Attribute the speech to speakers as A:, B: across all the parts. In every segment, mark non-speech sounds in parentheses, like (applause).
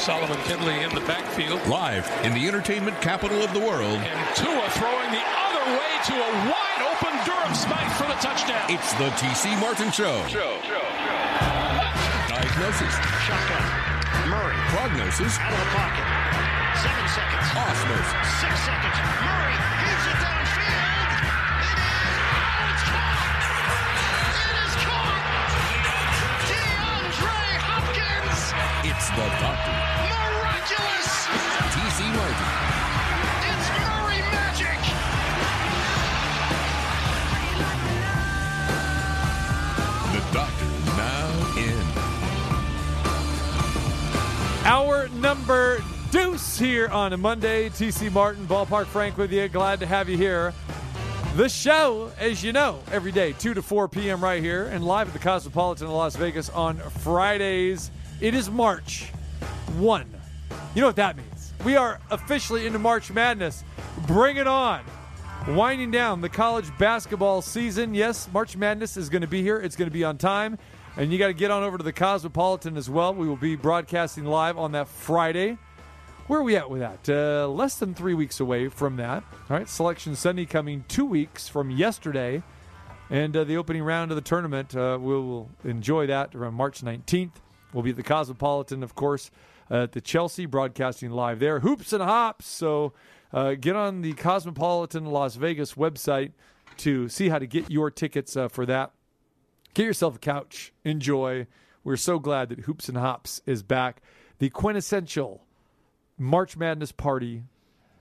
A: Solomon Kindley in the backfield.
B: Live in the entertainment capital of the world.
A: And Tua throwing the other way to a wide open Durham Smythe for the touchdown.
B: It's the TC Martin Show.
A: Show, show, show.
B: Diagnosis.
C: Shotgun. Murray.
B: Prognosis.
C: Out of the pocket. Seven seconds.
B: Osmosis.
C: Six seconds. Murray heaves it It's
B: the doctor.
C: Miraculous.
B: TC Martin.
C: It's Murray magic.
B: The doctor now in.
D: Hour number deuce here on a Monday. TC Martin, Ballpark Frank with you. Glad to have you here. The show, as you know, every day, 2 to 4 p.m. right here, and live at the Cosmopolitan in Las Vegas on Fridays. It is March 1. You know what that means. We are officially into March Madness. Bring it on. Winding down the college basketball season. Yes, March Madness is going to be here. It's going to be on time. And you got to get on over to the Cosmopolitan as well. We will be broadcasting live on that Friday. Where are we at with that? Uh, less than three weeks away from that. All right, Selection Sunday coming two weeks from yesterday. And uh, the opening round of the tournament, uh, we'll enjoy that around March 19th. We'll be at the Cosmopolitan, of course, uh, at the Chelsea, broadcasting live there. Hoops and hops. So uh, get on the Cosmopolitan Las Vegas website to see how to get your tickets uh, for that. Get yourself a couch. Enjoy. We're so glad that Hoops and Hops is back. The quintessential March Madness party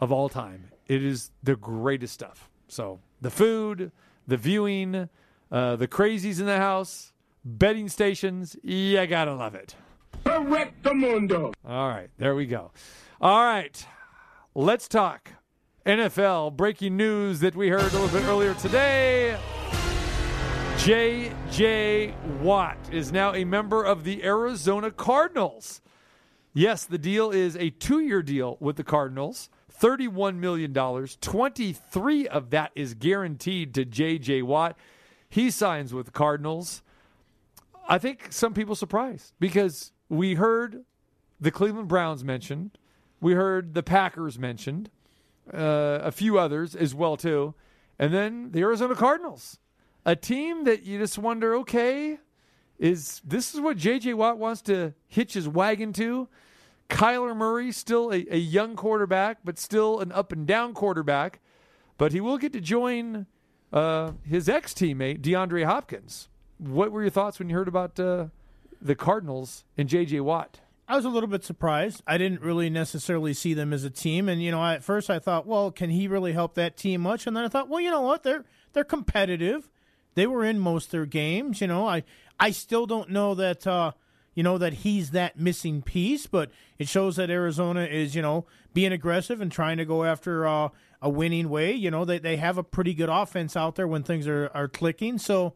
D: of all time. It is the greatest stuff. So the food, the viewing, uh, the crazies in the house, betting stations. You gotta love it.
E: Correctamundo.
D: All right, there we go. All right, let's talk NFL. Breaking news that we heard a little bit earlier today. J.J. Watt is now a member of the Arizona Cardinals. Yes, the deal is a two year deal with the Cardinals, $31 million. 23 of that is guaranteed to J.J. Watt. He signs with the Cardinals. I think some people surprised because we heard the Cleveland Browns mentioned, we heard the Packers mentioned, uh, a few others as well too, and then the Arizona Cardinals, a team that you just wonder, okay, is this is what J.J. Watt wants to hitch his wagon to? Kyler Murray, still a, a young quarterback, but still an up and down quarterback, but he will get to join uh, his ex teammate DeAndre Hopkins. What were your thoughts when you heard about uh, the Cardinals and J.J. Watt?
F: I was a little bit surprised. I didn't really necessarily see them as a team, and you know, I, at first I thought, well, can he really help that team much? And then I thought, well, you know what, they're they're competitive. They were in most of their games. You know, I I still don't know that uh, you know that he's that missing piece, but it shows that Arizona is you know being aggressive and trying to go after uh, a winning way. You know, they they have a pretty good offense out there when things are are clicking. So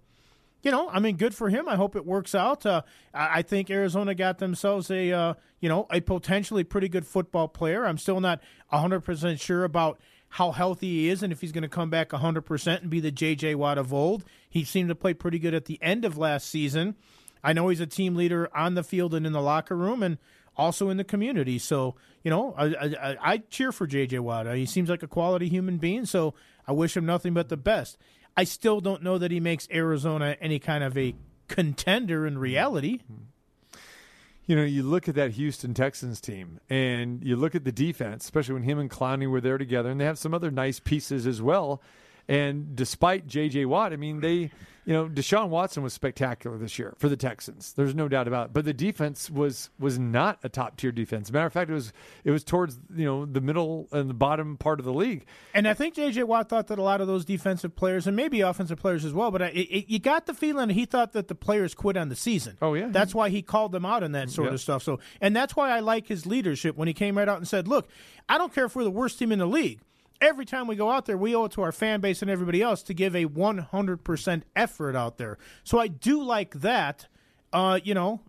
F: you know, I mean, good for him. I hope it works out. Uh, I think Arizona got themselves a, uh, you know, a potentially pretty good football player. I'm still not 100% sure about how healthy he is and if he's going to come back 100% and be the J.J. Watt of old. He seemed to play pretty good at the end of last season. I know he's a team leader on the field and in the locker room and also in the community. So, you know, I, I, I cheer for J.J. Watt. Uh, He seems like a quality human being, so I wish him nothing but the best. I still don't know that he makes Arizona any kind of a contender in reality. Mm-hmm.
D: You know, you look at that Houston Texans team and you look at the defense, especially when him and Clowney were there together, and they have some other nice pieces as well. And despite J.J. Watt, I mean, they, you know, Deshaun Watson was spectacular this year for the Texans. There's no doubt about it. But the defense was was not a top tier defense. matter of fact, it was it was towards you know the middle and the bottom part of the league.
F: And I think J.J. Watt thought that a lot of those defensive players, and maybe offensive players as well, but I, it, you got the feeling he thought that the players quit on the season.
D: Oh, yeah.
F: That's why he called them out on that sort
D: Yeah.
F: of stuff. So, and that's why I like his leadership when he came right out and said, "Look, I don't care if we're the worst team in the league. Every time we go out there, we owe it to our fan base and everybody else to give a 100% effort out there." So I do like that. Uh, you know,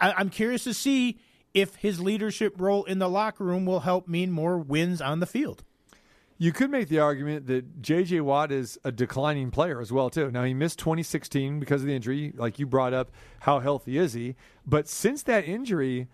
F: I'm curious to see if his leadership role in the locker room will help mean more wins on the field.
D: You could make the argument that J.J. Watt is a declining player as well too. Now he missed 2016 because of the injury, like you brought up. How healthy is he? But since that injury,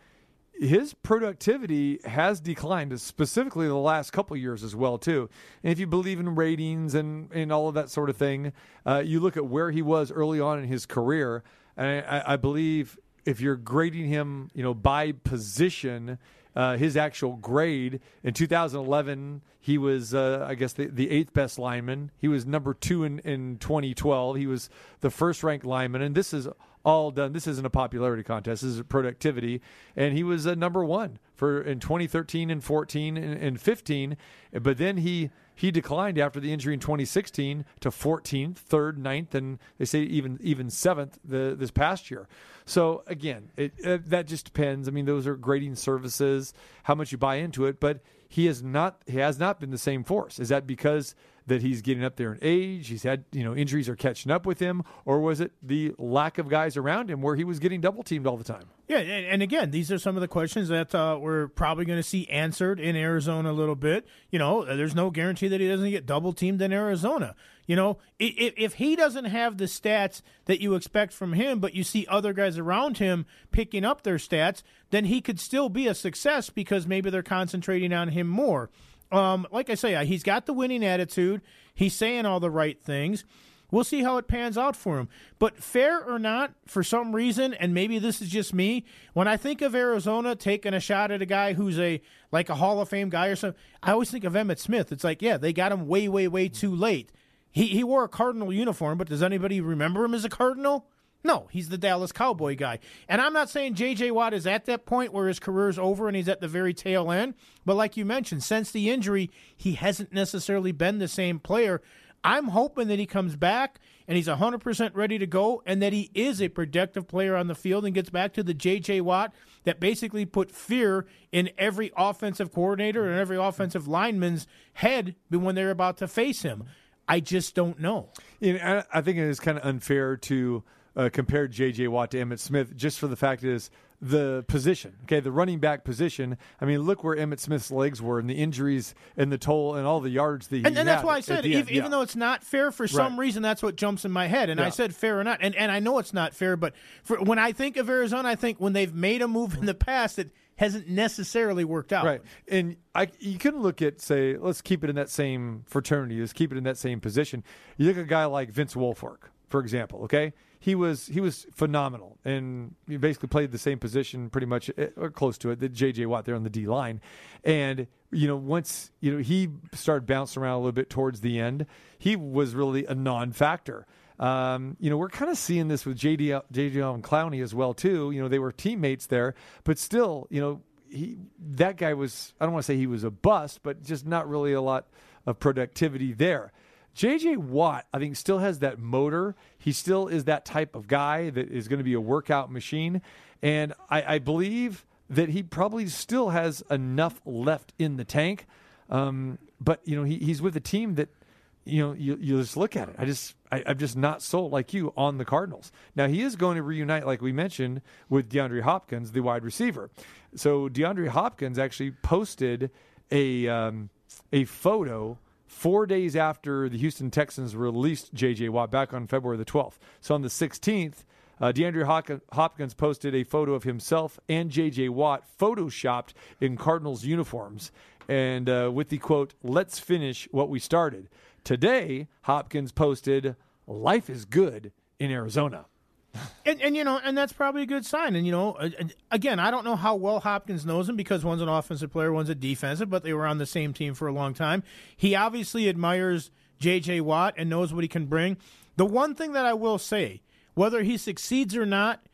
D: his productivity has declined, specifically the last couple years as well too. And if you believe in ratings and and all of that sort of thing, uh, you look at where he was early on in his career, and I, I believe if you're grading him, you know, by position. Uh, his actual grade in 2011, he was, uh, I guess, the, the eighth best lineman. He was number two in, in 2012. He was the first ranked lineman, and this is all done. This isn't a popularity contest. This is productivity, and he was a number one for in 2013 and 14 and, and 15. But then he he declined after the injury in 2016 to 14th, third, ninth, and they say even even seventh the, this past year. So again, it, it, that just depends. I mean, those are grading services, how much you buy into it, but he has not he has not been the same force. Is that because that he's getting up there in age? He's had you know injuries are catching up with him, or was it the lack of guys around him where he was getting double teamed all the time?
F: Yeah, and again, these are some of the questions that uh, we're probably going to see answered in Arizona a little bit. You know, there's no guarantee that he doesn't get double teamed in Arizona. You know, if, if he doesn't have the stats that you expect from him, but you see other guys around him picking up their stats, then he could still be a success because maybe they're concentrating on him more. Um, like I say, he's got the winning attitude. He's saying all the right things. We'll see how it pans out for him. But fair or not, for some reason, and maybe this is just me, when I think of Arizona taking a shot at a guy who's a like a Hall of Fame guy or something, I always think of Emmitt Smith. It's like, yeah, they got him way, way, way too late. He he wore a Cardinal uniform, but does anybody remember him as a Cardinal? No, he's the Dallas Cowboy guy. And I'm not saying J.J. Watt is at that point where his career's over and he's at the very tail end. But like you mentioned, since the injury, he hasn't necessarily been the same player. I'm hoping that he comes back and he's 100% ready to go and that he is a productive player on the field and gets back to the J.J. Watt that basically put fear in every offensive coordinator and every offensive lineman's head when they're about to face him. I just don't know.
D: You know, I I think it is kind of unfair to uh, compare J.J. Watt to Emmitt Smith just for the fact is the position. Okay, the running back position. I mean, look where Emmitt Smith's legs were and the injuries and the toll and all the yards that he
F: and, and that's why I said, even
D: Yeah.
F: though it's not fair for some
D: Right.
F: reason, that's what jumps in my head. And I said fair or not, and and I know it's not fair, but for, when I think of Arizona, I think when they've made a move in the past, it hasn't necessarily worked out.
D: Right. And I you couldn't look at say let's keep it in that same fraternity, let's keep it in that same position. You look at a guy like Vince Wilfork, for example, okay? He was he was phenomenal and he basically played the same position pretty much eh, or close to it that JJ Watt there on the D line. And you know, once you know he started bouncing around a little bit towards the end, he was really a non-factor. Um, you know, we're kind of seeing this with JD JJ and Clowney as well too. You know, they were teammates there, but still, you know, he that guy was I don't want to say he was a bust, but just not really a lot of productivity there. JJ Watt, I think, still has that motor. He still is that type of guy that is going to be a workout machine, and I, I believe that he probably still has enough left in the tank. Um, but you know, he, he's with a team that you know, you, you just look at it. I just, I, I'm just not sold like you on the Cardinals. Now he is going to reunite, like we mentioned, with DeAndre Hopkins, the wide receiver. So DeAndre Hopkins actually posted a um, a photo four days after the Houston Texans released J.J. Watt back on February the 12th. So on the 16th, uh, DeAndre Hopkins posted a photo of himself and J.J. Watt photoshopped in Cardinals uniforms, and uh, with the quote, "Let's finish what we started." Today, Hopkins posted, "Life is good in Arizona."
F: And, and you know, and that's probably a good sign. And you know, again, I don't know how well Hopkins knows him because one's an offensive player, one's a defensive, but they were on the same team for a long time. He obviously admires J.J. Watt and knows what he can bring. The one thing that I will say, whether he succeeds or not,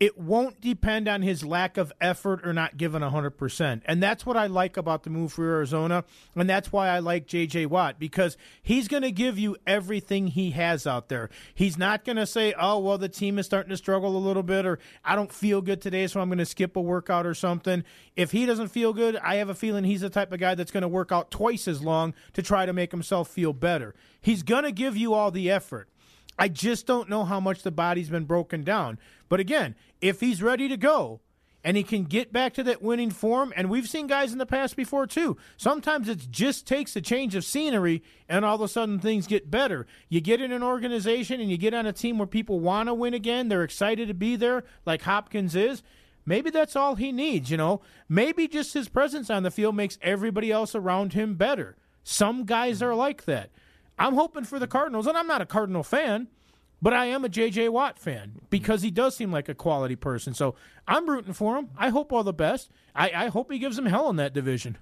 F: it won't depend on his lack of effort or not giving 100%. And that's what I like about the move for Arizona. And that's why I like J.J. Watt because he's going to give you everything he has out there. He's not going to say, oh, well, the team is starting to struggle a little bit or I don't feel good today, so I'm going to skip a workout or something. If he doesn't feel good, I have a feeling he's the type of guy that's going to work out twice as long to try to make himself feel better. He's going to give you all the effort. I just don't know how much the body's been broken down. But again, if he's ready to go and he can get back to that winning form, and we've seen guys in the past before too. Sometimes it just takes a change of scenery, and all of a sudden things get better. You get in an organization and you get on a team where people want to win again, they're excited to be there, like Hopkins is. maybe that's all he needs. You know, maybe just his presence on the field makes everybody else around him better. Some guys are like that. I'm hoping for the Cardinals, and I'm not a Cardinal fan, but I am a J.J. Watt fan because he does seem like a quality person. So I'm rooting for him. I hope all the best. I, I hope he gives him hell in that division.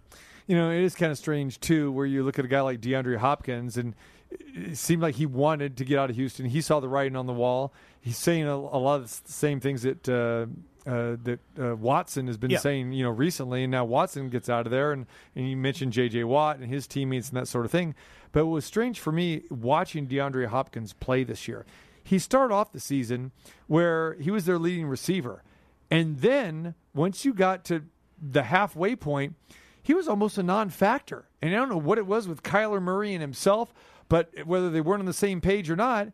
D: You know, it is kind of strange too, where you look at a guy like DeAndre Hopkins, and it seemed like he wanted to get out of Houston. He saw the writing on the wall. He's saying a, a lot of the same things that uh, uh, that uh, Watson has been
F: Yeah.
D: saying, you know, recently. And now Watson gets out of there, and and you mentioned J.J. Watt and his teammates and that sort of thing. But it was strange for me watching DeAndre Hopkins play this year. He started off the season where he was their leading receiver, and then once you got to the halfway point, he was almost a non-factor. And I don't know what it was with Kyler Murray and himself, but whether they weren't on the same page or not,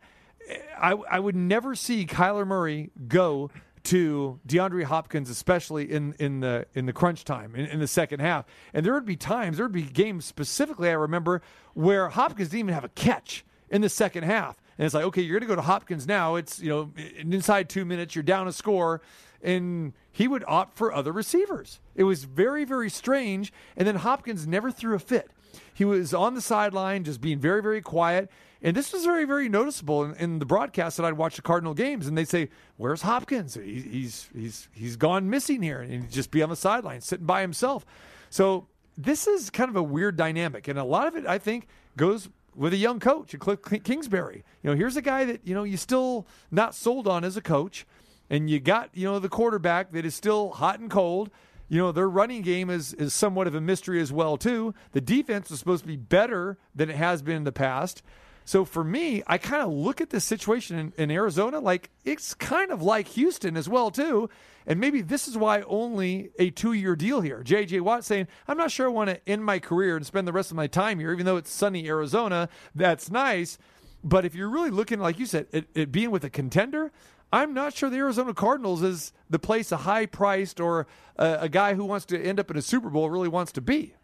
D: I, I would never see Kyler Murray go to DeAndre Hopkins, especially in, in the in the crunch time in, in the second half. And there would be times, there would be games specifically I remember where Hopkins didn't even have a catch in the second half. And it's like, okay, you're going to go to Hopkins now. It's you know inside two minutes, you're down a score, and he would opt for other receivers. It was very very strange. And then Hopkins never threw a fit. He was on the sideline, just being very, very quiet. And this was very, very noticeable in, in the broadcast that I'd watch the Cardinal games. And they'd say, "Where's Hopkins? He, he's he's he's gone missing here," and he'd just be on the sideline, sitting by himself. So this is kind of a weird dynamic, and a lot of it, I think, goes with a young coach, Cliff Kingsbury. You know, here's a guy that you know you still not sold on as a coach, and you got you know the quarterback that is still hot and cold. You know, their running game is, is somewhat of a mystery as well, too. The defense was supposed to be better than it has been in the past. So for me, I kind of look at this situation in, in Arizona like it's kind of like Houston as well, too. And maybe this is why only a two year deal here. JJ Watt saying, I'm not sure I want to end my career and spend the rest of my time here, even though it's sunny Arizona. That's nice. But if you're really looking, like you said, at, at being with a contender, I'm not sure the Arizona Cardinals is the place a high priced or a, a guy who wants to end up in a Super Bowl really wants to be.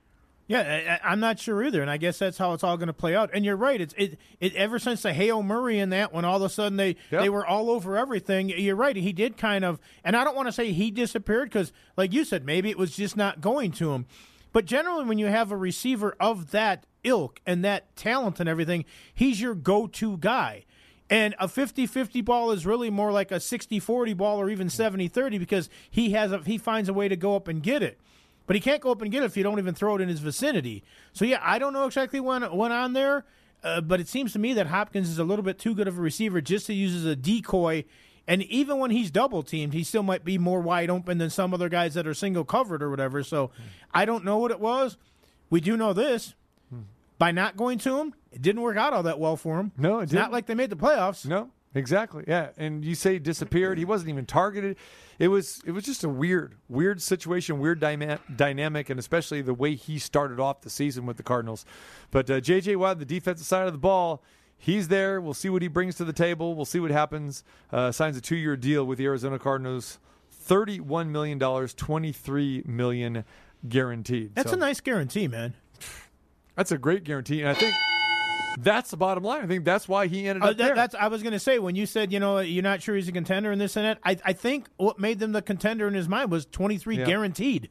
F: Yeah, I, I'm not sure either, and I guess that's how it's all going to play out. And you're right; it's it, it ever since the Hail Murray and that, when all of a sudden they
D: Yep.
F: they were all over everything. You're right; he did kind of, and I don't want to say he disappeared because, like you said, maybe it was just not going to him. But generally, when you have a receiver of that ilk and that talent and everything, he's your go-to guy. And a 50-50 ball is really more like a 60-40 ball or even 70-30 because he has a, he finds a way to go up and get it. But he can't go up and get it if you don't even throw it in his vicinity. So yeah, I don't know exactly what went on there, uh, but it seems to me that Hopkins is a little bit too good of a receiver just to use as a decoy. And even when he's double teamed, he still might be more wide open than some other guys that are single covered or whatever. So I don't know what it was. We do know this. By not going to him, it didn't work out all that well for him.
D: No, it
F: it's not
D: didn't.
F: like they made the playoffs.
D: No, exactly. Yeah, and you say disappeared. He wasn't even targeted. It was it was just a weird, weird situation, weird dyma- dynamic, and especially the way he started off the season with the Cardinals. But uh, J.J. Watt, the defensive side of the ball, he's there. We'll see what he brings to the table. We'll see what happens. Uh, signs a two-year deal with the Arizona Cardinals, thirty-one million dollars, twenty-three million guaranteed.
F: That's
D: So-
F: a nice guarantee, man.
D: That's a great guarantee, and I think that's the bottom line. I think that's why he ended
F: Uh,
D: up
F: that,
D: there.
F: that's I was going to say when you said you know you're not sure he's a contender and this and that. I, I think what made them the contender in his mind was 23
D: Yeah.
F: guaranteed.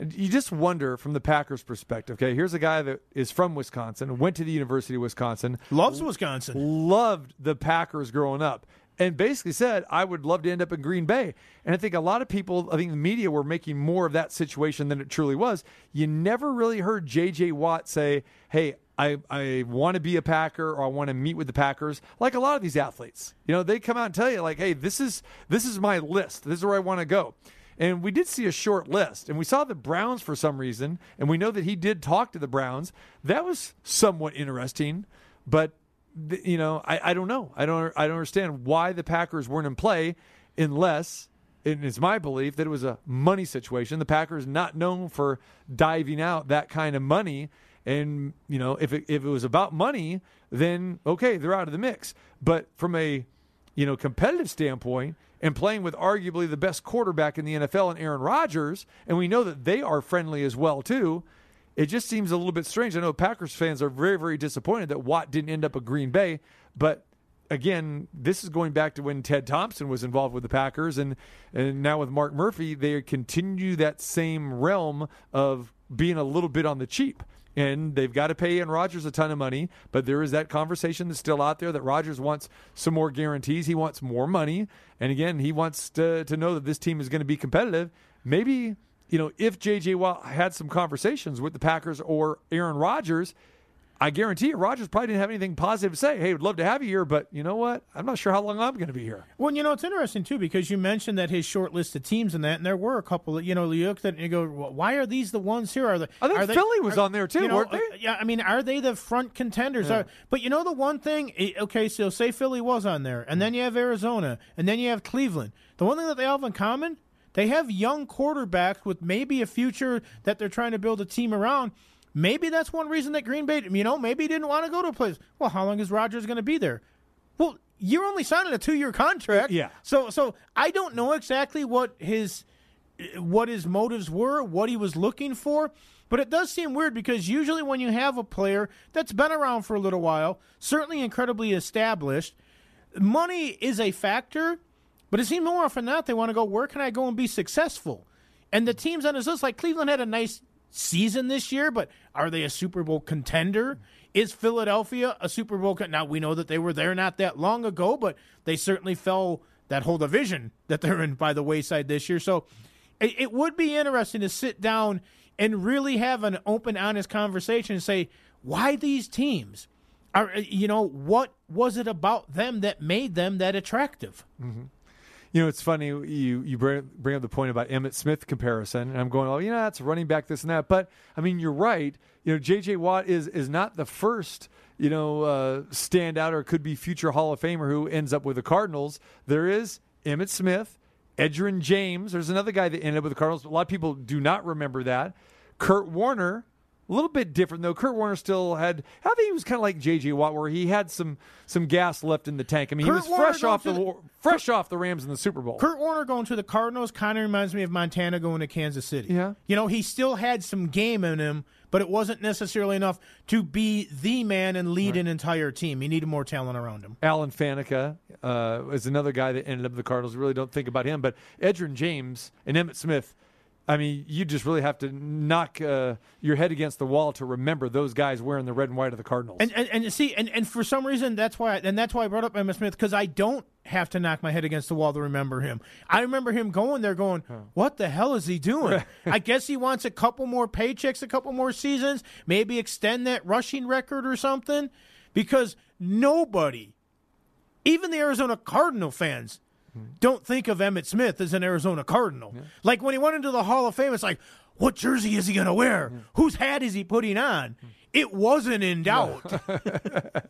D: You just wonder from the Packers' perspective. Okay, here's a guy that is from Wisconsin, went to the University of Wisconsin,
F: Loves Wisconsin.
D: loved the Packers growing up, and basically said, "I would love to end up in Green Bay." And I think a lot of people, I think the media were making more of that situation than it truly was. You never really heard J.J. Watt say, "Hey." I, I want to be a Packer or I want to meet with the Packers like a lot of these athletes. You know, they come out and tell you like, "Hey, this is this is my list. This is where I want to go." And we did see a short list, and we saw the Browns for some reason, and we know that he did talk to the Browns. That was somewhat interesting, but you know, I, I don't know. I don't I don't understand why the Packers weren't in play, unless and it's my belief that it was a money situation. The Packers not known for diving out that kind of money. And you know, if it, if it was about money, then okay, they're out of the mix. But from a you know, competitive standpoint and playing with arguably the best quarterback in the NFL and Aaron Rodgers, and we know that they are friendly as well too. It just seems a little bit strange. I know Packers fans are very, very disappointed that Watt didn't end up at Green Bay, but again, this is going back to when Ted Thompson was involved with the Packers, and and now with Mark Murphy, they continue that same realm of being a little bit on the cheap. And they've got to pay Aaron Rodgers a ton of money, but there is that conversation that's still out there that Rodgers wants some more guarantees. He wants more money, and again, he wants to to know that this team is going to be competitive. Maybe you know if J.J. Watt had some conversations with the Packers or Aaron Rodgers, I guarantee you, Rodgers probably didn't have anything positive to say. Hey, would love to have you here, but you know what? I'm not sure how long I'm going to be here.
F: Well, you know, it's interesting too because you mentioned that his short list of teams and that, and there were a couple. That, you know, you look at and you go, well, "Why are these the ones here?" Are they?
D: I think
F: are they-
D: Philly was
F: are-
D: on there too,
F: you know,
D: weren't they?
F: uh, Yeah, I mean, are they the front contenders? Are- but you know, the one thing. Okay, so say Philly was on there, and then you have Arizona, and then you have Cleveland. The one thing that they all have in common, they have young quarterbacks with maybe a future that they're trying to build a team around. Maybe that's one reason that Green Bay, you know, maybe he didn't want to go to a place. Well, how long is Rodgers going to be there? Well, you're only signing a two-year contract.
D: Yeah.
F: So, so I don't know exactly what his what his motives were, what he was looking for, but it does seem weird because usually when you have a player that's been around for a little while, certainly incredibly established, money is a factor, but it seems more often than not they want to go, where can I go and be successful? And the teams on his list, like Cleveland had a nice season this year, but are they a Super Bowl contender? Is Philadelphia a Super Bowl contender? Now, we know that they were there not that long ago, but they certainly fell that whole division that they're in by the wayside this year. So it, it would be interesting to sit down and really have an open, honest conversation and say, why these teams? Are, you know, what was it about them that made them that attractive? Mm-hmm.
D: You know, it's funny you you bring bring up the point about Emmitt Smith comparison, and I'm going, oh, you know, that's running back this and that. But I mean, you're right. You know, J.J. Watt is is not the first you know uh, standout or could be future Hall of Famer who ends up with the Cardinals. There is Emmett Smith, Edgerrin James. There's another guy that ended up with the Cardinals. A lot of people do not remember that. Kurt Warner. A little bit different though. Kurt Warner still had. I think he was kind of like J.J. Watt, where he had some some gas left in the tank. I mean,
F: Kurt
D: he was
F: Warner
D: fresh off the,
F: the-
D: fresh off the Rams in the Super Bowl.
F: Kurt Warner going to the Cardinals kind of reminds me of Montana going to Kansas City.
D: Yeah.
F: You know, he still had some game in him, but it wasn't necessarily enough to be the man and lead an entire team. He needed more talent around him.
D: Alan Faneca uh, is another guy that ended up with the Cardinals. Really don't think about him, but Edgerrin James and Emmitt Smith. I mean, you just really have to knock uh, your head against the wall to remember those guys wearing the red and white of the Cardinals.
F: And and, and see, and, and for some reason, that's why, and that's why I brought up Emmitt Smith because I don't have to knock my head against the wall to remember him. I remember him going there, going, "What the hell is he doing?" (laughs) I guess he wants a couple more paychecks, a couple more seasons, maybe extend that rushing record or something, because nobody, even the Arizona Cardinal fans. Don't think of Emmitt Smith as an Arizona Cardinal. Like when he went into the Hall of Fame, it's like, what jersey is he going to wear? Whose hat is he putting on? It wasn't in doubt. (laughs)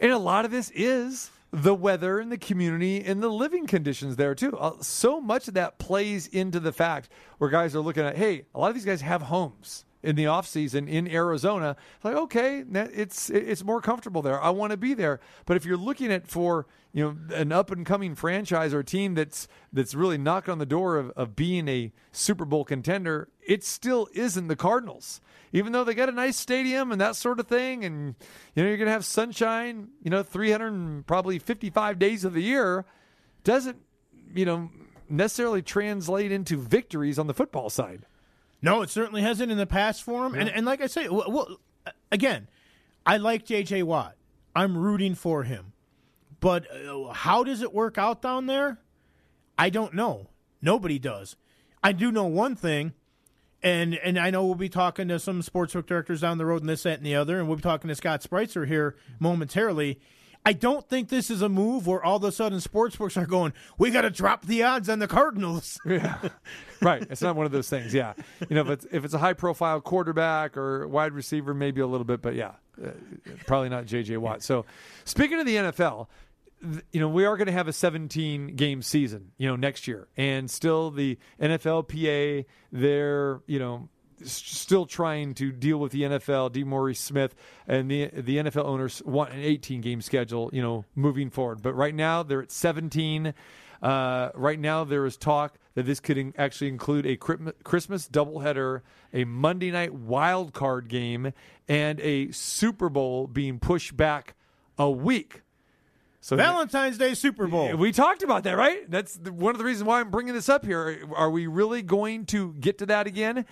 D: And a lot of this is the weather and the community and the living conditions there too. Uh, so much of that plays into the fact where guys are looking at, hey, a lot of these guys have homes in the off season in Arizona. Like, okay, it's it's more comfortable there. I want to be there. But if you're looking at for you know an up and coming franchise or team that's that's really knocking on the door of, of being a Super Bowl contender, it still isn't the Cardinals even though they got a nice stadium and that sort of thing, and you know you're to have sunshine, you know, 300 probably 55 days of the year, doesn't you know necessarily translate into victories on the football side.
F: No, it certainly hasn't in the past for him. And and like I say, well, well, again, I like J.J. Watt. I'm rooting for him. But uh, how does it work out down there? I don't know. Nobody does. I do know one thing, and and I know we'll be talking to some sportsbook directors down the road and this, that, and the other, and we'll be talking to Scott Spreitzer here momentarily. I don't think this is a move where all of a sudden sportsbooks are going, we got to drop the odds on the Cardinals. (laughs) Yeah.
D: Right. It's not one of those things. Yeah. You know, if it's if it's a high profile quarterback or wide receiver, maybe a little bit, but yeah, uh, probably not J.J. Watt. So, speaking of the NFL, th- you know, we are going to have a 17 game season, you know, next year, and still the NFLPA, they're you know. Still trying to deal with the NFL, DeMaurice Smith, and the the NFL owners want an 18 game schedule, you know, moving forward. But right now they're at 17. Uh, right now, there is talk that this could in- actually include a Christmas- Christmas doubleheader, a Monday night wild card game, and a Super Bowl being pushed back a week. So
F: Valentine's Day Super Bowl.
D: we talked about that, right? That's one of the reasons why I'm bringing this up here. Are we really going to get to that again?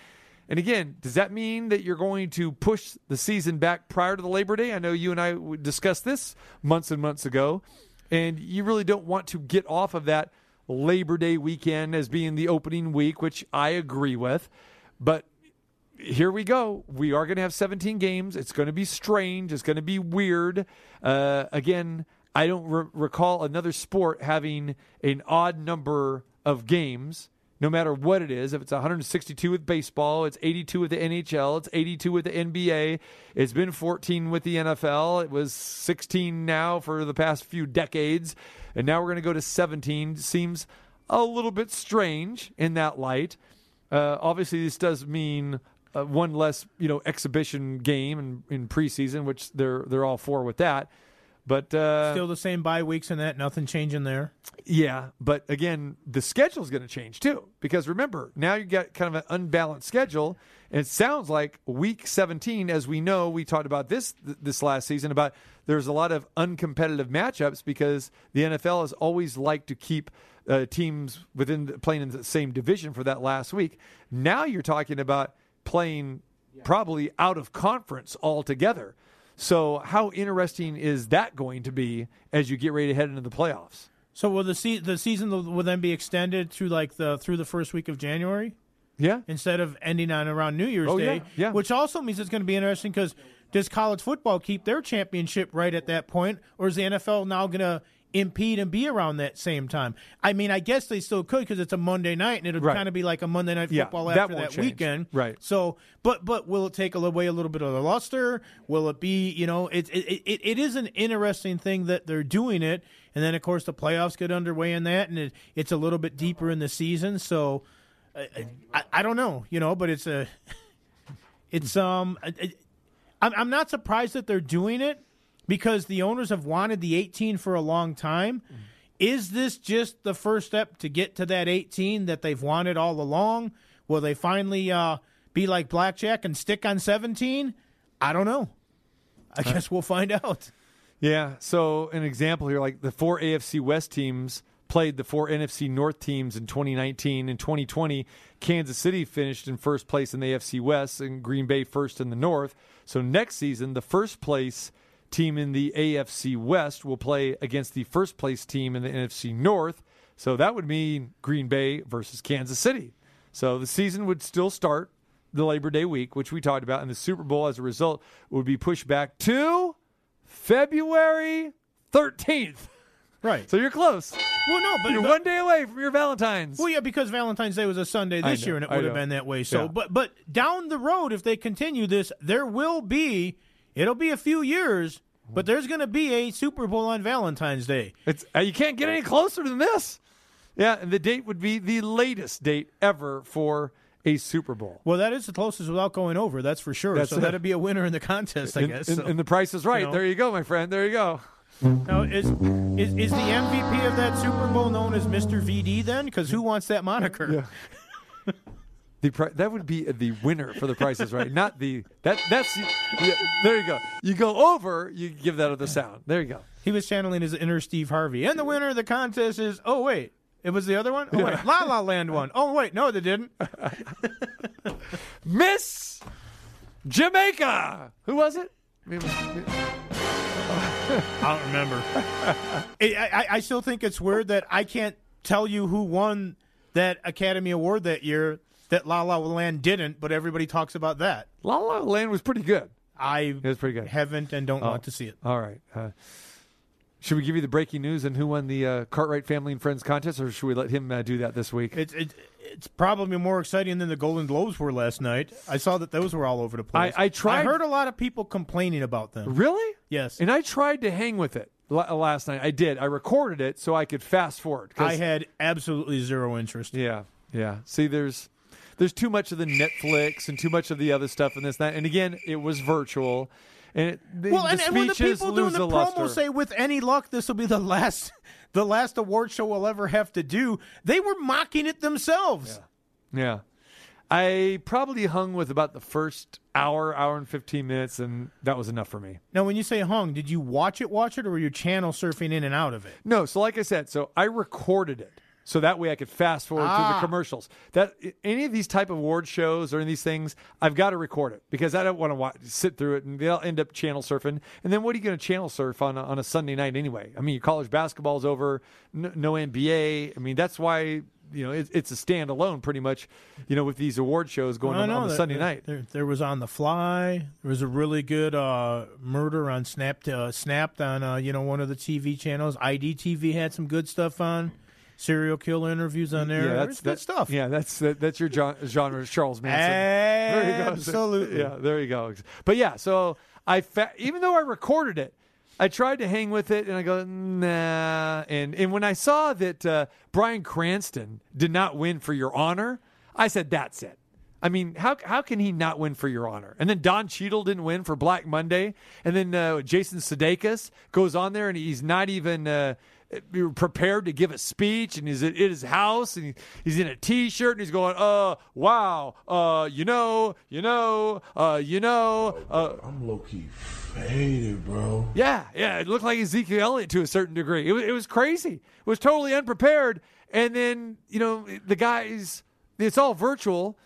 D: And again, does that mean that you're going to push the season back prior to the Labor Day? I know you and I discussed this months and months ago, and you really don't want to get off of that Labor Day weekend as being the opening week, which I agree with. But here we go. We are going to have 17 games. It's going to be strange. It's going to be weird. Uh, again, I don't re- recall another sport having an odd number of games, no matter what it is. If it's 162 with baseball, it's 82 with the NHL, it's 82 with the NBA. It's been 14 with the NFL. It was 16 now for the past few decades. And now we're going to go to 17. Seems a little bit strange in that light. Uh, obviously, this does mean uh, one less, you know, exhibition game in, in preseason, which they're they're all for with that. But uh,
F: Still the same bye weeks and that. Nothing changing there.
D: yeah, but again, the schedule is going to change too because remember now you got kind of an unbalanced schedule, and it sounds like Week 17, as we know, we talked about this th- this last season about there's a lot of uncompetitive matchups because the NFL has always liked to keep uh, teams within the, playing in the same division for that last week. Now you're talking about playing probably out of conference altogether. So how interesting is that going to be as you get ready to head into the playoffs?
F: So will the se- the season will then be extended through like the through the first week of January
D: Yeah.
F: instead of ending on around New Year's
D: Oh,
F: Day?
D: yeah, yeah.
F: Which also means it's going to be interesting because does college football keep their championship right at that point, or is the NFL now going to impede and be around that same time? I mean, I guess they still could because it's a Monday night and it'll
D: Right.
F: kind of be like a Monday night football
D: that
F: after
D: won't
F: that weekend,
D: Right.
F: So, but but will it take away a little bit of the luster? Will it be you know it it, it it is an interesting thing that they're doing it, and then of course the playoffs get underway in that, and it, it's a little bit deeper in the season, so. I, I, I don't know, you know, but it's a, (laughs) it's um, I'm I'm not surprised that they're doing it because the owners have wanted the 18 for a long time. Is this just the first step to get to that 18 that they've wanted all along? Will they finally uh, be like blackjack and stick on 17? I don't know. I guess we'll find out.
D: Yeah. So an example here, like the four AFC West teams played the four NFC North teams in 2019. In 2020, Kansas City finished in first place in the AFC West and Green Bay first in the North. So next season, the first place team in the AFC West will play against the first place team in the NFC North. So that would mean Green Bay versus Kansas City. So the season would still start the Labor Day week, which we talked about, and the Super Bowl as a result would be pushed back to February 13th.
F: Right.
D: So you're close.
F: well, no, but
D: You're
F: but-
D: one day away from your Valentine's.
F: Well, yeah, because Valentine's Day was a Sunday this
D: know,
F: year, and it would have been that way. So,
D: Yeah.
F: but but down the road, if they continue this, there will be. It'll be a few years, but there's going to be a Super Bowl on Valentine's Day.
D: It's uh, you can't get any closer than this. Yeah, and the date would be the latest date ever for a Super Bowl.
F: Well, that is the closest without going over. That's for sure.
D: That's
F: so
D: it.
F: that'd be a winner in the contest, I
D: And,
F: guess.
D: and-
F: So,
D: the price is right.
F: know.
D: There you go, my friend. There you go.
F: now, is, is is the MVP of that Super Bowl known as Mr. VD then? Because who wants that moniker?
D: The pri- that would be the winner for the prices right, (laughs) not the that that's yeah, there you go. You go over, you give that other sound. There you go.
F: He was channeling his inner Steve Harvey. And the winner of the contest is oh wait, it was the other one. Oh wait, (laughs) La La Land one. Oh wait, no, they didn't. (laughs)
D: Miss Jamaica. Who was it?
F: I don't remember. I, I, I still think it's weird that I can't tell you who won that Academy Award that year that La La Land didn't, but everybody talks about that.
D: La La Land was pretty good.
F: I
D: It was pretty good.
F: haven't and don't
D: Oh.
F: want to see it.
D: All right. Uh, should we give you the breaking news and who won the uh, Cartwright Family and Friends contest, or should we let him uh, do that this week?
F: It's it, it's probably more exciting than the Golden Globes were last night. I saw that those were all over the place.
D: I- I tried-
F: I heard a lot of people complaining about them.
D: really?
F: Yes,
D: And I tried to hang with it la- last night. I did. I recorded it so I could fast forward.
F: I had absolutely zero interest.
D: Yeah, yeah. See, there's there's too much of the Netflix and too much of the other stuff and this that. And again, it was virtual, and it, the,
F: Well,
D: the
F: and, and when the people doing the promo
D: luster.
F: say, "With any luck, this will be the last, (laughs) the last award show we'll ever have to do," they were mocking it themselves.
D: yeah. I probably hung with about the first hour, hour and 15 minutes, and that was enough for me.
F: Now, when you say hung, did you watch it, watch it, or were you channel surfing in and out of it?
D: No, so like I said, so I recorded it. So that way I could fast forward
F: Ah.
D: the commercials. That any of these type of award shows or any of these things, I've got to record it because I don't want to watch, sit through it and they'll end up channel surfing. And then what are you going to channel surf on a, on a Sunday night anyway? I mean, your college basketball's over, no, no NBA. I mean, that's why you know it, it's a standalone pretty much. You know, with these award shows going
F: I
D: on, on the Sunday
F: that-
D: night.
F: There, there was on the fly. There was a really good uh, murder on Snap. Uh, Snapped on uh, you know one of the TV channels. IDTV had some good stuff on. Serial killer interviews on there.
D: Yeah, that's
F: good
D: that-
F: stuff.
D: Yeah, that's that, that's your genre, Charles Manson. There you go.
F: Absolutely.
D: Yeah, there you go. But yeah, so I fa- even though I recorded it, I tried to hang with it, and I go nah. And and when I saw that uh, Bryan Cranston did not win for Your Honor, I said that's it. I mean, how how can he not win for Your Honor? And then Don Cheadle didn't win for Black Monday, and then uh, Jason Sudeikis goes on there and he's not even. Uh, prepared to give a speech and he's at his house and he's in a t-shirt and he's going uh wow uh you know you know uh you know uh
E: I'm low key faded, bro.
D: yeah yeah it looked like Ezekiel Elliott to a certain degree it was, it was crazy it was totally unprepared and then you know the guys it's all virtual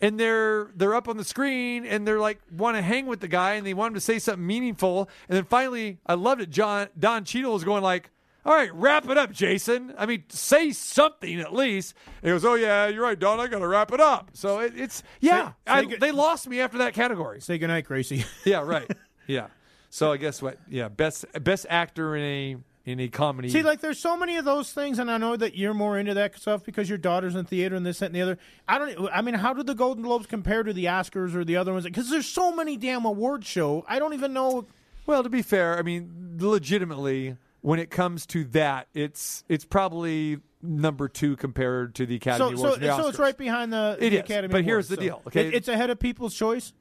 D: and they're they're up on the screen and they're like want to hang with the guy and they want him to say something meaningful and then finally I loved it John Don Cheadle was going like all right, wrap it up, Jason. I mean, say something at least. And he goes, "Oh yeah, you're right, Don. I got to wrap it up." So it, it's yeah.
F: Say-
D: I,
F: say good-
D: they lost me after that category.
F: Say goodnight, Gracie. (laughs)
D: Yeah, right. yeah. So I guess what? Yeah, best best actor in a in a comedy.
F: See, like, there's so many of those things, and I know that you're more into that stuff because your daughter's in theater and this, that, and the other. I don't. I mean, how do the Golden Globes compare to the Oscars or the other ones? Because there's so many damn award show. I don't even know.
D: Well, to be fair, I mean, legitimately, when it comes to that, it's it's probably number two compared to the Academy
F: So, so,
D: Awards. and the
F: so it's right behind the,
D: It
F: the
D: is,
F: Academy.
D: but here's
F: Awards,
D: the
F: so
D: deal, okay?
F: It- it's ahead of People's Choice.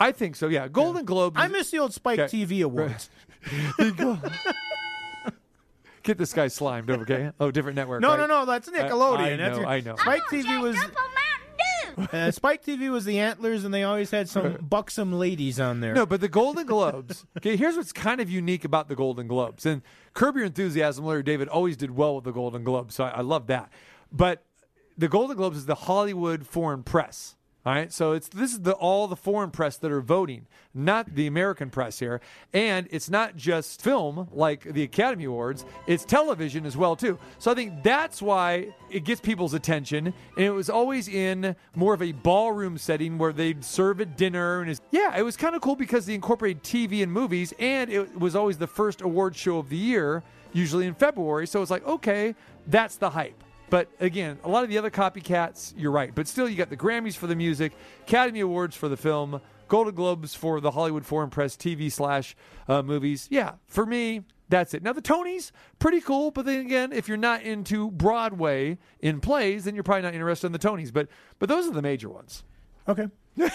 D: I think so. Yeah, Golden Globe.
F: I miss the old Spike
D: Okay.
F: TV awards. (laughs) (laughs)
D: Get this guy slimed, okay? Oh, different network.
F: No,
D: right?
F: no, no, that's uh, Nickelodeon.
D: I
F: That's
D: know,
F: your-
D: I know.
F: Spike TV was (laughs) uh, Spike TV was the Antlers, and they always had some (laughs) buxom ladies on there.
D: No, but the Golden Globes. (laughs) Okay, here's what's kind of unique about the Golden Globes. And Curb Your Enthusiasm, Larry David always did well with the Golden Globes, so I, I love that. But the Golden Globes is the Hollywood foreign press. All right, so it's this is the all the foreign press that are voting, not the American press here, and it's not just film like the Academy Awards; it's television as well too. So I think that's why it gets people's attention, and it was always in more of a ballroom setting where they'd serve a dinner, and it's, yeah, it was kind of cool because they incorporated TV and movies, and it was always the first award show of the year, usually in February. So it's like, okay, that's the hype. But again, a lot of the other copycats, you're right. But still, you got the Grammys for the music, Academy Awards for the film, Golden Globes for the Hollywood Foreign Press TV slash uh, movies. Yeah, for me, that's it. Now the Tonys, pretty cool. But then again, if you're not into Broadway in plays, then you're probably not interested in the Tonys. But but those are the major ones.
F: Okay. (laughs)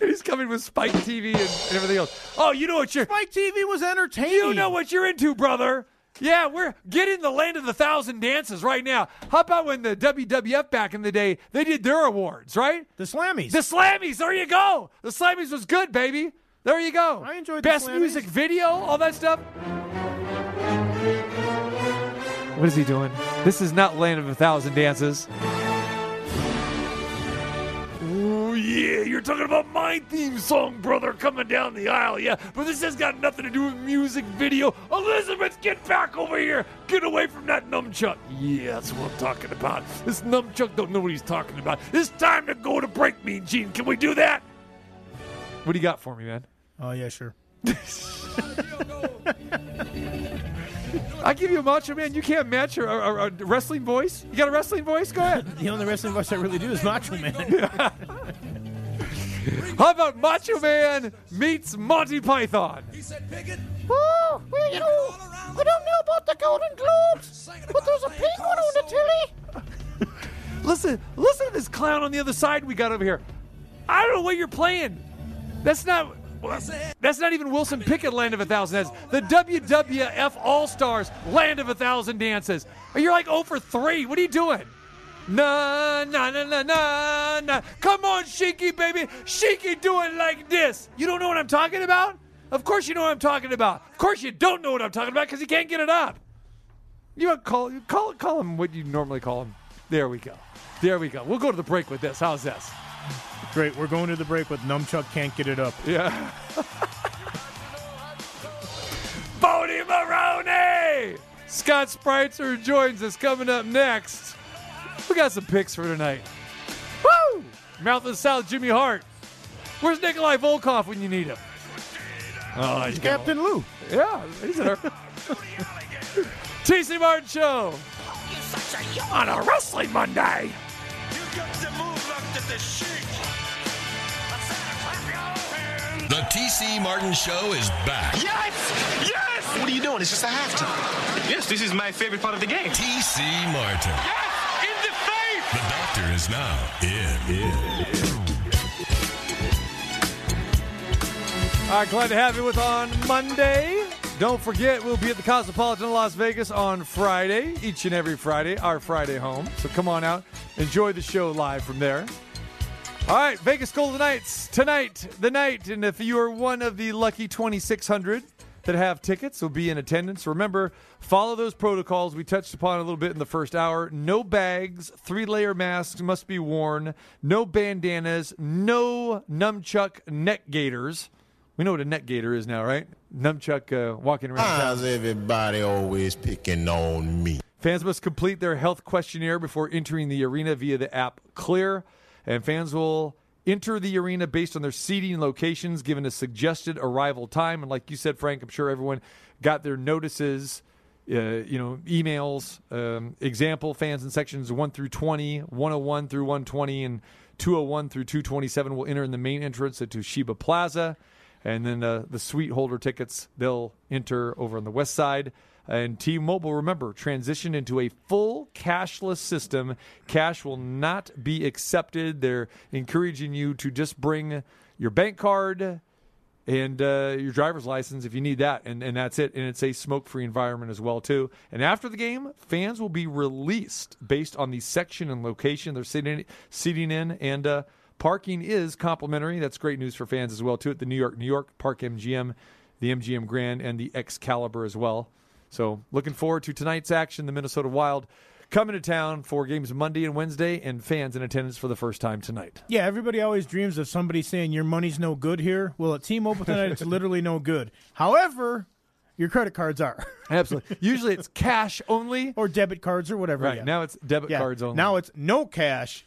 D: And he's coming with Spike TV and, and everything else. Oh, you know what you're
F: Spike TV was entertaining.
D: You know what you're into, brother. Yeah, we're getting the land of the thousand dances right now. How about when the WWF back in the day, they did their awards, right?
F: The Slammies.
D: The Slammies, there you go. The Slammies was good, baby. There you go.
F: I enjoyed the
D: Best music video, all that stuff. What is he doing? This is not Land of a Thousand Dances. Yeah, you're talking about my theme song, brother, coming down the aisle, yeah. But this has got nothing to do with music video. Elizabeth, get back over here. Get away from that nunchuck. Yeah, that's what I'm talking about. This nunchuck don't know what he's talking about. It's time to go to break, Mean Gene. Can we do that? What do you got for me, man?
F: Oh yeah, sure. (laughs)
D: I give you a macho man. You can't match a, a, a wrestling voice. You got a wrestling voice? Go ahead. (laughs)
F: The only wrestling voice I really do is Macho Man. (laughs)
D: How about Macho Man meets Monty Python?
G: He said, Oh, well, you know, I don't know about the Golden Globes, but there's a penguin on the telly. (laughs)
D: Listen, listen to this clown on the other side we got over here. I don't know what you're playing. That's not. That's not even Wilson Pickett Land of a Thousand Dances. The WWF All Stars Land of a Thousand Dances. You're like 0 for 3. What are you doing? Na na na na na na. Come on, Shiki, baby, Shiki, do it like this. You don't know what I'm talking about? Of course you know what I'm talking about. Of course you don't know what I'm talking about because you can't get it up. You call call call him what you normally call him. There we go. There we go. We'll go to the break with this. How's this?
F: Great. We're going to the break with Numchuck can't get it up.
D: Yeah. (laughs) Bodie Maroney! Scott Spreitzer joins us coming up next. We got some picks for tonight. Woo! Mouth of the South, Jimmy Hart. Where's Nikolai Volkov when you need him? Oh, he's gone.
F: Captain Lou.
D: Yeah, he's there. TC Martin Show on a Wrestling Monday.
B: The TC Martin Show is back.
C: Yes! Yes! What are you doing? It's just a halftime. Yes, this is my favorite part of the game.
B: TC Martin.
C: Yes! The
B: doctor is now in. in.
D: All right, glad to have you with on Monday. Don't forget, we'll be at the Cosmopolitan Las Vegas on Friday, each and every Friday, our Friday home. So come on out, enjoy the show live from there. All right, Vegas Golden Knights tonight, the night, and if you are one of the lucky 2,600 that have tickets, will be in attendance. Remember, follow those protocols we touched upon a little bit in the first hour. No bags, three-layer masks must be worn, no bandanas, no nunchuck neck gaiters. We know what a neck gaiter is now, right? Nunchuck uh, walking around.
H: How's everybody always picking on me?
D: Fans must complete their health questionnaire before entering the arena via the app Clear, and fans will enter the arena based on their seating locations, given a suggested arrival time. And like you said, Frank, I'm sure everyone got their notices. Uh, you know, emails. Um, example: fans in sections one through 20, 101 through 120, and 201 through 227 will enter in the main entrance at Toshiba Plaza, and then uh, the suite holder tickets they'll enter over on the west side. And T-Mobile, remember, transition into a full cashless system. Cash will not be accepted. They're encouraging you to just bring your bank card and uh, your driver's license if you need that, and, and that's it. And it's a smoke-free environment as well too. And after the game, fans will be released based on the section and location they're sitting seating in, and uh, parking is complimentary. That's great news for fans as well too. At the New York New York Park MGM, the MGM Grand, and the Excalibur as well. So looking forward to tonight's action. The Minnesota Wild coming to town for games Monday and Wednesday, and fans in attendance for the first time tonight.
F: Yeah, everybody always dreams of somebody saying your money's no good here. Well, at T-Mobile tonight, it's (laughs) literally no good. However, your credit cards are, (laughs)
D: Absolutely. Usually it's cash only.
F: or debit cards, or whatever.
D: Right
F: yeah.
D: now it's debit
F: Yeah.
D: cards only.
F: Now it's no cash,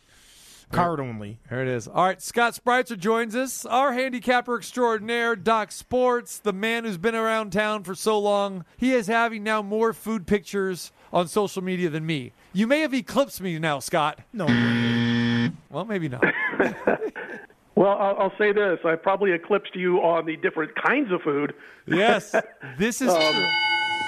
F: card only.
D: There it is. All right, Scott Spreitzer joins us, our handicapper extraordinaire, Doc Sports, the man who's been around town for so long. He is having now more food pictures on social media than me. You may have eclipsed me now, Scott.
F: No,
D: Well, maybe not. (laughs)
I: Well, I'll, I'll say this: I probably eclipsed you on the different kinds of food.
D: yes, (laughs) this is true.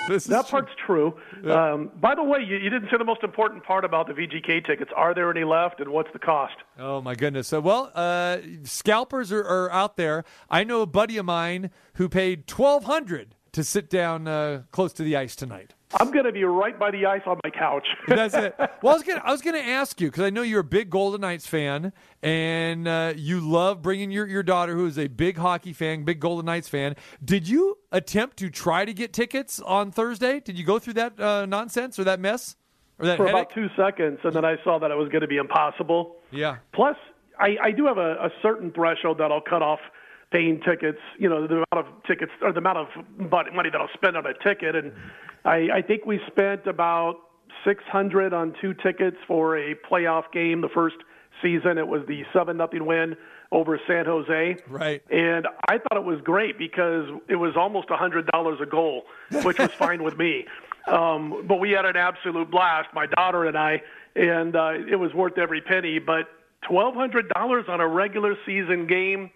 D: This is
I: That
D: true.
I: part's true. Um, by the way, you, you didn't say the most important part about the VGK tickets. Are there any left, and what's the cost?
D: Oh my goodness! So, well, uh, scalpers are, are out there. I know a buddy of mine who paid twelve hundred to sit down uh, close to the ice tonight.
I: I'm going to be right by the ice on my couch. (laughs)
D: That's it. (laughs) Well, I was gonna, I was gonna ask you because I know you're a big Golden Knights fan, and uh, you love bringing your your daughter, who is a big hockey fan, big Golden Knights fan. Did you attempt to try to get tickets on Thursday? Did you go through that uh, nonsense or that mess or that
I: for
D: headache?
I: about two seconds, and then I saw that it was going to be impossible.
D: yeah.
I: Plus, I, I do have a, a certain threshold that I'll cut off paying tickets. You know, the amount of tickets or the amount of money that I'll spend on a ticket, and I, I think we spent about six hundred on two tickets for a playoff game. The first season, it was the seven nothing win over San Jose.
D: Right.
I: And I thought it was great because it was almost a hundred dollars a goal, which was fine with me. (laughs) Um, but we had an absolute blast, my daughter and I, and uh, it was worth every penny. But twelve hundred dollars on a regular season game,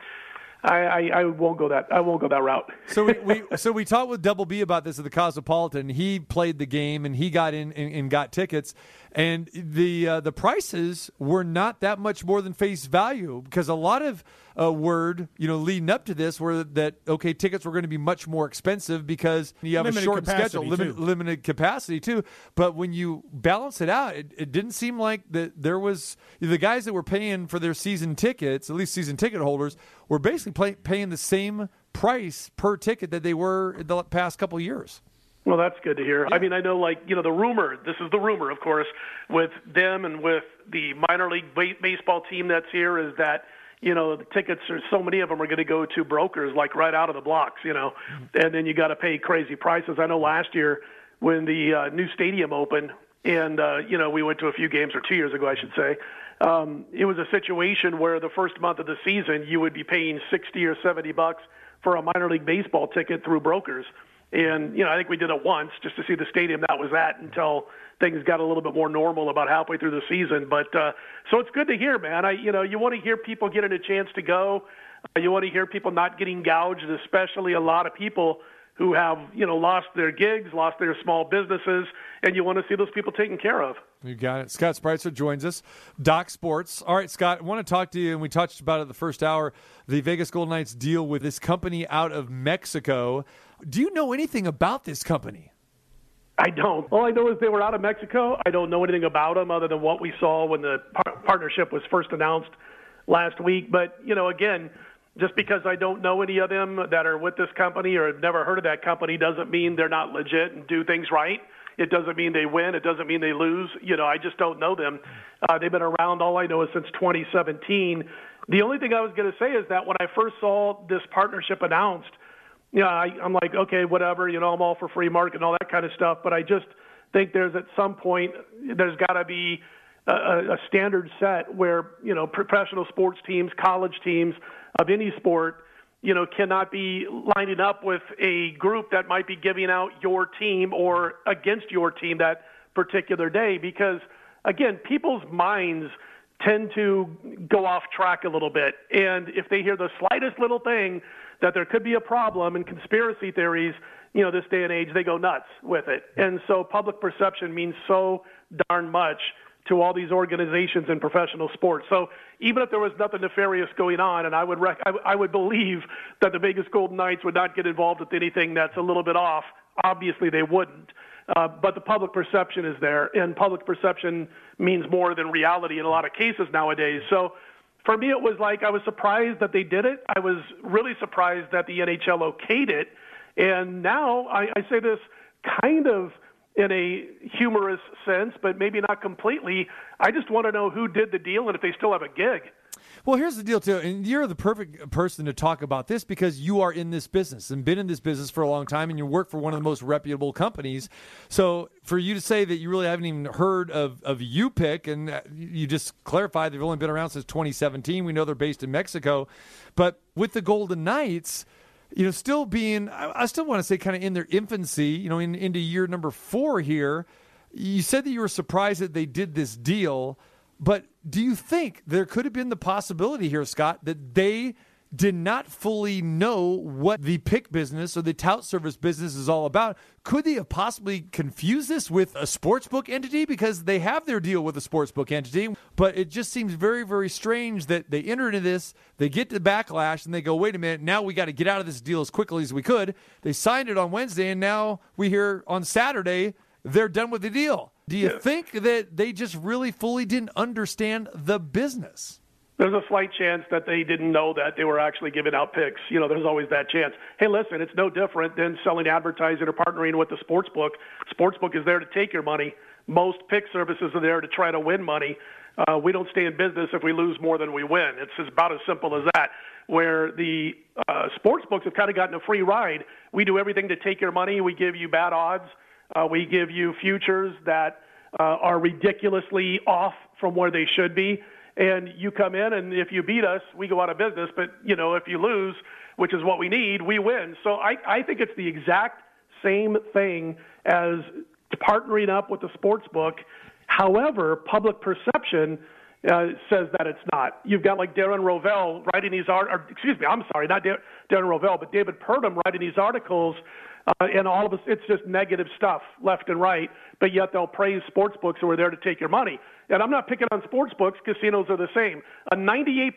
I: I, I, I won't go that I won't go that route.
D: So we, we (laughs) so we talked with Double B about this at the Cosmopolitan. He played the game and he got in and, and got tickets. And the uh, the prices were not that much more than face value because a lot of uh, word, you know, leading up to this were that okay, tickets were going to be much more expensive because you have
F: Limited
D: a short schedule, limited, limited capacity too. But when you balance it out, it, it didn't seem like that there was the guys that were paying for their season tickets, at least season ticket holders, were basically play, paying the same price per ticket that they were in the past couple of years.
I: Well, that's good to hear. I mean, I know, like, you know, the rumor, this is the rumor, of course, with them and with the minor league ba- baseball team that's here is that, you know, the tickets are so many of them are going to go to brokers, like right out of the blocks, you know, and then you got to pay crazy prices. I know last year when the uh, new stadium opened, and, uh, you know, we went to a few games, or two years ago, I should say, um, it was a situation where the first month of the season you would be paying 60 or 70 bucks for a minor league baseball ticket through brokers. And you know, I think we did it once just to see the stadium that was at until things got a little bit more normal about halfway through the season. But uh, so it's good to hear, man. I you know, you want to hear people getting a chance to go. Uh, you want to hear people not getting gouged, especially a lot of people who have you know lost their gigs, lost their small businesses, and you want to see those people taken care of.
D: You got it. Scott Spreitzer joins us. Doc Sports. All right, Scott, I want to talk to you, and we touched about it the first hour. The Vegas Golden Knights deal with this company out of Mexico. Do you know anything about this company?
I: I don't. All I know is they were out of Mexico. I don't know anything about them other than what we saw when the par- partnership was first announced last week. But, you know, again, just because I don't know any of them that are with this company or have never heard of that company doesn't mean they're not legit and do things right. It doesn't mean they win. It doesn't mean they lose. You know, I just don't know them. Uh, they've been around, all I know is since 2017. The only thing I was going to say is that when I first saw this partnership announced, you know, I, I'm like, okay, whatever, you know, I'm all for free market and all that kind of stuff. But I just think there's at some point, there's got to be a, a standard set where, you know, professional sports teams, college teams of any sport, you know, cannot be lining up with a group that might be giving out your team or against your team that particular day because, again, people's minds tend to go off track a little bit. And if they hear the slightest little thing that there could be a problem and conspiracy theories, you know, this day and age, they go nuts with it. And so public perception means so darn much to all these organizations in professional sports. So even if there was nothing nefarious going on, and I would rec- I, w- I would believe that the Vegas Golden Knights would not get involved with anything that's a little bit off. Obviously, they wouldn't. Uh, but the public perception is there, and public perception means more than reality in a lot of cases nowadays. So for me, it was like I was surprised that they did it. I was really surprised that the NHL okayed it. And now I, I say this kind of in a humorous sense, but maybe not completely. I just want to know who did the deal and if they still have a gig.
D: Well, here's the deal, too. And you're the perfect person to talk about this because you are in this business and been in this business for a long time and you work for one of the most reputable companies. So for you to say that you really haven't even heard of, of UPIC and uh, you just clarified they've only been around since 2017. We know they're based in Mexico. But with the Golden Knights, you know, still being, I I still want to say kind of in their infancy, you know, in, into year number four here, you said that you were surprised that they did this deal. But do you think there could have been the possibility here, Scott, that they did not fully know what the pick business or the tout service business is all about? Could they have possibly confused this with a sportsbook entity because they have their deal with a sportsbook entity? But it just seems very, very strange that they enter into this, they get the backlash, and they go, wait a minute, now we got to get out of this deal as quickly as we could. They signed it on Wednesday, and now we hear on Saturday they're done with the deal. Do you think that they just really fully didn't understand the business?
I: There's a slight chance that they didn't know that they were actually giving out picks. You know, there's always that chance. Hey, listen, it's no different than selling advertising or partnering with the sports book. Sports book is there to take your money. Most pick services are there to try to win money. Uh, we don't stay in business if we lose more than we win. It's about as simple as that. Where the uh, sports books have kind of gotten a free ride. We do everything to take your money. We give you bad odds. Uh, we give you futures that uh, are ridiculously off from where they should be. And you come in, and if you beat us, we go out of business. But you know, if you lose, which is what we need, we win. So I, I think it's the exact same thing as partnering up with the sports book. However, public perception uh, says that it's not. You've got like Darren Rovell writing these art, or excuse me, I'm sorry, not Dar- Darren Rovell, but David Purdum writing these articles Uh, and all of us, it's just negative stuff left and right. But yet they'll praise sports books who are there to take your money. And I'm not picking on sports books. Casinos are the same. A 98%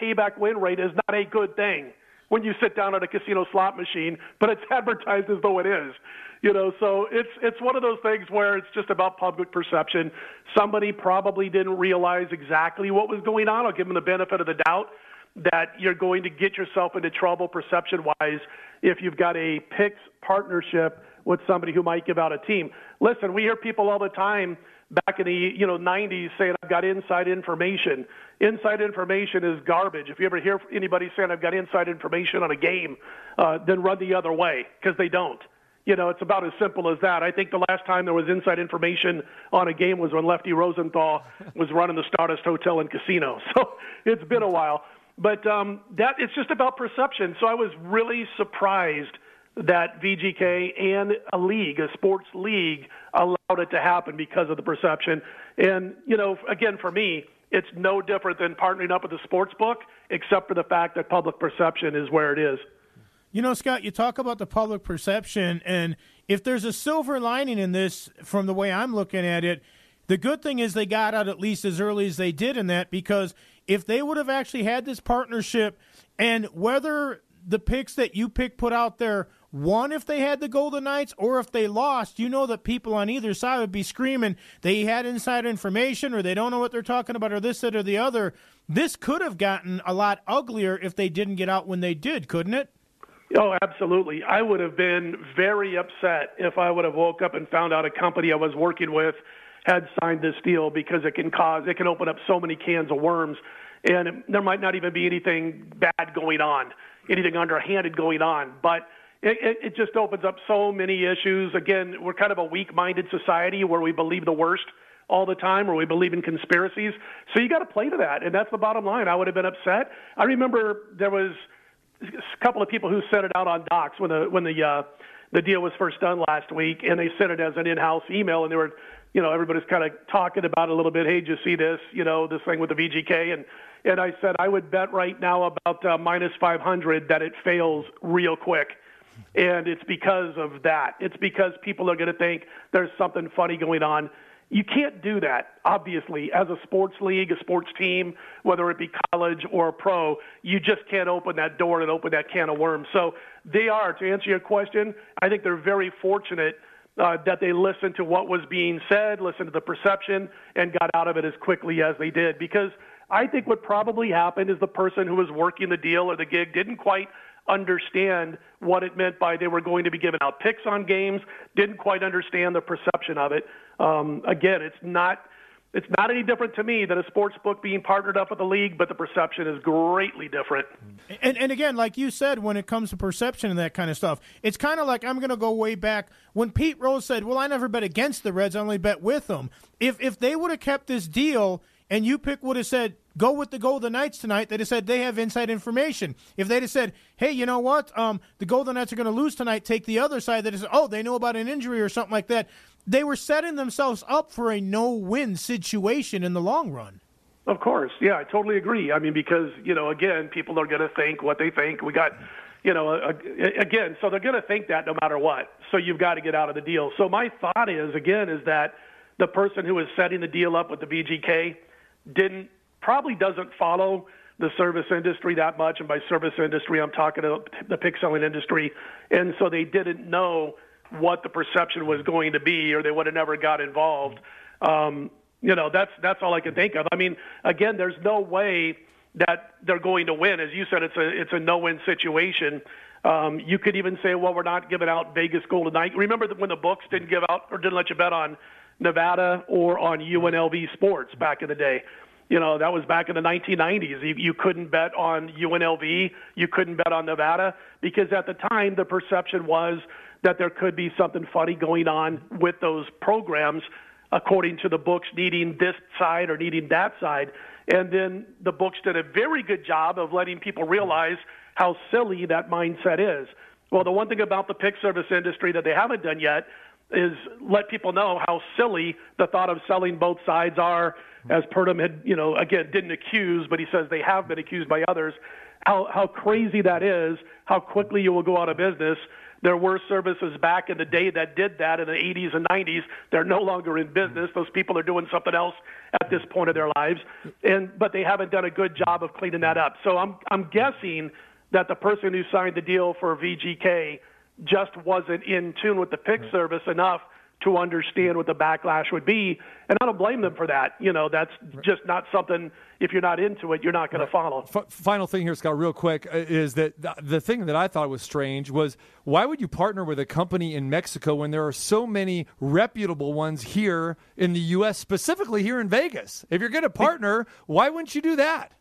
I: payback win rate is not a good thing when you sit down at a casino slot machine, but it's (laughs) advertised as though it is. You know, so it's it's one of those things where it's just about public perception. Somebody probably didn't realize exactly what was going on. I'll give them the benefit of the doubt that you're going to get yourself into trouble perception wise if you've got a picks partnership with somebody who might give out a team. Listen, we hear people all the time back in the you know 90s saying I've got inside information. Inside information is garbage. If you ever hear anybody saying I've got inside information on a game, uh, then run the other way because they don't. You know, it's about as simple as that. I think the last time there was inside information on a game was when Lefty Rosenthal (laughs) was running the Stardust Hotel and Casino. (laughs) So it's been a while. But um, that it's just about perception. So I was really surprised that VGK and a league, a sports league, allowed it to happen because of the perception. And you know, again, for me, it's no different than partnering up with a sports book, except for the fact that public perception is where it is.
F: You know, Scott, you talk about the public perception, and if there's a silver lining in this, from the way I'm looking at it, the good thing is they got out at least as early as they did in that because if they would have actually had this partnership and whether the picks that you pick put out there won if they had the Golden Knights or if they lost, you know that people on either side would be screaming they had inside information or they don't know what they're talking about or this, that, or the other. This could have gotten a lot uglier if they didn't get out when they did, couldn't it?
I: Oh, absolutely. I would have been very upset if I would have woke up and found out a company I was working with had signed this deal because it can cause, it can open up so many cans of worms. And there might not even be anything bad going on, anything underhanded going on. But it, it, it just opens up so many issues. Again, we're kind of a weak minded society where we believe the worst all the time, where we believe in conspiracies. So you got to play to that. And that's the bottom line. I would have been upset. I remember there was a couple of people who sent it out on docs when the, when the, uh, the deal was first done last week, and they sent it as an in-house email, and they were, you know, everybody's kind of talking about a little bit. Hey, did you see this? You know, this thing with the VGK, and and I said I would bet right now about uh, minus 500 that it fails real quick. And it's because of that. It's because people are going to think there's something funny going on. You can't do that, obviously, as a sports league, a sports team, whether it be college or pro. You just can't open that door and open that can of worms. So they are, to answer your question, I think they're very fortunate uh, that they listened to what was being said, listened to the perception, and got out of it as quickly as they did. Because I think what probably happened is the person who was working the deal or the gig didn't quite understand what it meant by they were going to be giving out picks on games, didn't quite understand the perception of it. Um, again, it's not it's not any different to me than a sports book being partnered up with the league, but the perception is greatly different.
F: And, and again, like you said, when it comes to perception and that kind of stuff, it's kind of like I'm going to go way back when Pete Rose said, "Well, I never bet against the Reds; I only bet with them." If if they would have kept this deal and you pick would have said go with the Golden Knights tonight, they'd have said they have inside information. If they'd have said, hey, you know what, um, the Golden Knights are going to lose tonight, take the other side. Have said, oh, they know about an injury or something like that. They were setting themselves up for a no-win situation in the long run.
I: Of course, yeah, I totally agree. I mean, because you know, again, people are going to think what they think. We got, you know, a, a, again, so they're going to think that no matter what. So you've got to get out of the deal. So my thought is, again, is that the person who is setting the deal up with the VGK didn't probably doesn't follow the service industry that much, and by service industry, I'm talking about the pick selling industry, and so they didn't know what the perception was going to be, or they would have never got involved. Um, you know, that's that's all I can think of. I mean, again, there's no way that they're going to win. As you said, it's a it's a no-win situation. Um, you could even say, well, we're not giving out Vegas Golden Knight. Remember when the books didn't give out or didn't let you bet on Nevada or on UNLV sports back in the day. You know, that was back in the 1990s. You, you couldn't bet on UNLV, you couldn't bet on Nevada because at the time the perception was that there could be something funny going on with those programs according to the books needing this side or needing that side. And then the books did a very good job of letting people realize how silly that mindset is. Well, the one thing about the pick service industry that they haven't done yet is let people know how silly the thought of selling both sides are. As Purdum had, you know, again didn't accuse, but he says they have been accused by others. How how crazy that is. How quickly you will go out of business. There were services back in the day that did that in the 80s and 90s. They're no longer in business. Those people are doing something else at this point of their lives, and but they haven't done a good job of cleaning that up. So I'm I'm guessing that the person who signed the deal for VGK just wasn't in tune with the pick service enough to understand what the backlash would be. And I don't blame them for that. You know, that's just not something, if you're not into it, you're not going to follow.
D: F- final thing here, Scott, real quick, uh, is that th- the thing that I thought was strange was why would you partner with a company in Mexico when there are so many reputable ones here in the U.S., specifically here in Vegas? If you're going to partner, why wouldn't you do that?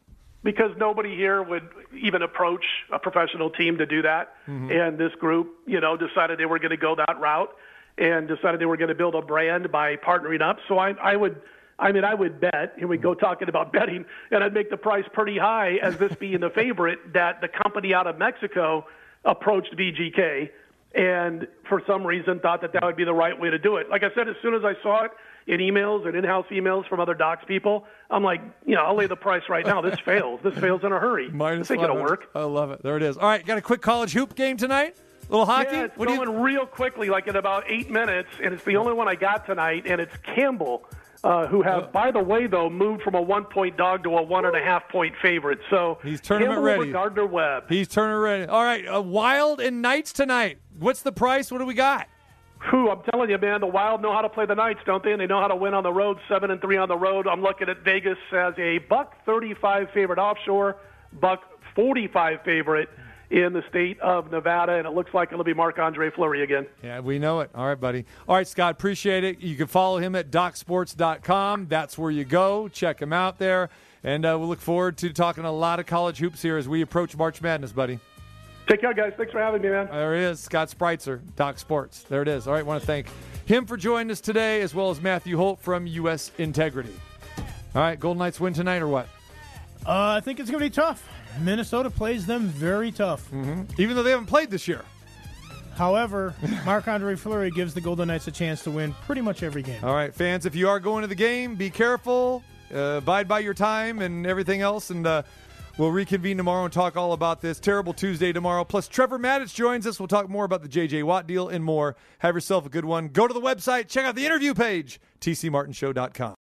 I: Because nobody here would even approach a professional team to do that. And this group, you know, decided they were going to go that route and decided they were going to build a brand by partnering up. So I, I would, I mean, I would bet, here we go talking about betting, and I'd make the price pretty high as this being the favorite that the company out of Mexico approached VGK and for some reason thought that that would be the right way to do it. Like I said, as soon as I saw it in emails and in-house emails from other docs people, I'm like, you know, I'll lay the price right now. This fails. This fails in a hurry.
D: Minus
I: this ain't gonna
D: 500.
I: work.
D: I love it. There it is. All right, got a quick college hoop game tonight? Little hockey?
I: Yeah, it's
D: What do you-
I: real quickly, like in about eight minutes, and it's the only one I got tonight, and it's Campbell, uh, who have, by the way, though, moved from a one-point dog to a one and a half point favorite. So
D: He's tournament ready.
I: Gardner Webb.
D: He's turning ready. All right, uh, Wild and Knights tonight. What's the price? What do we got?
I: Who I'm telling you, man, the Wild know how to play the Knights, don't they? And they know how to win on the road, seven and three on the road. I'm looking at Vegas as a buck 35 favorite offshore, buck 45 favorite in the state of Nevada, and it looks like it'll be Marc Andre Fleury again.
D: Yeah, we know it. All right, buddy. All right, Scott, appreciate it. You can follow him at docsports.com. That's where you go. Check him out there. And uh, we'll look forward to talking a lot of college hoops here as we approach March Madness, buddy.
I: Take care, guys. Thanks for having me, man.
D: There he is, Scott Spreitzer, Doc Sports. There it is. All right, want to thank him for joining us today, as well as Matthew Holt from U.S. Integrity. All right, Golden Knights win tonight or what?
F: Uh, I think it's going to be tough. Minnesota plays them very tough.
D: Even though they haven't played this year.
F: However, Marc Andre Fleury gives the Golden Knights a chance to win pretty much every game.
D: All right, fans, if you are going to the game, be careful, uh, abide by your time and everything else, and uh, we'll reconvene tomorrow and talk all about this terrible Tuesday tomorrow. Plus, Trevor Matich joins us. We'll talk more about the J.J. Watt deal and more. Have yourself a good one. Go to the website, check out the interview page, tcmartinshow.com.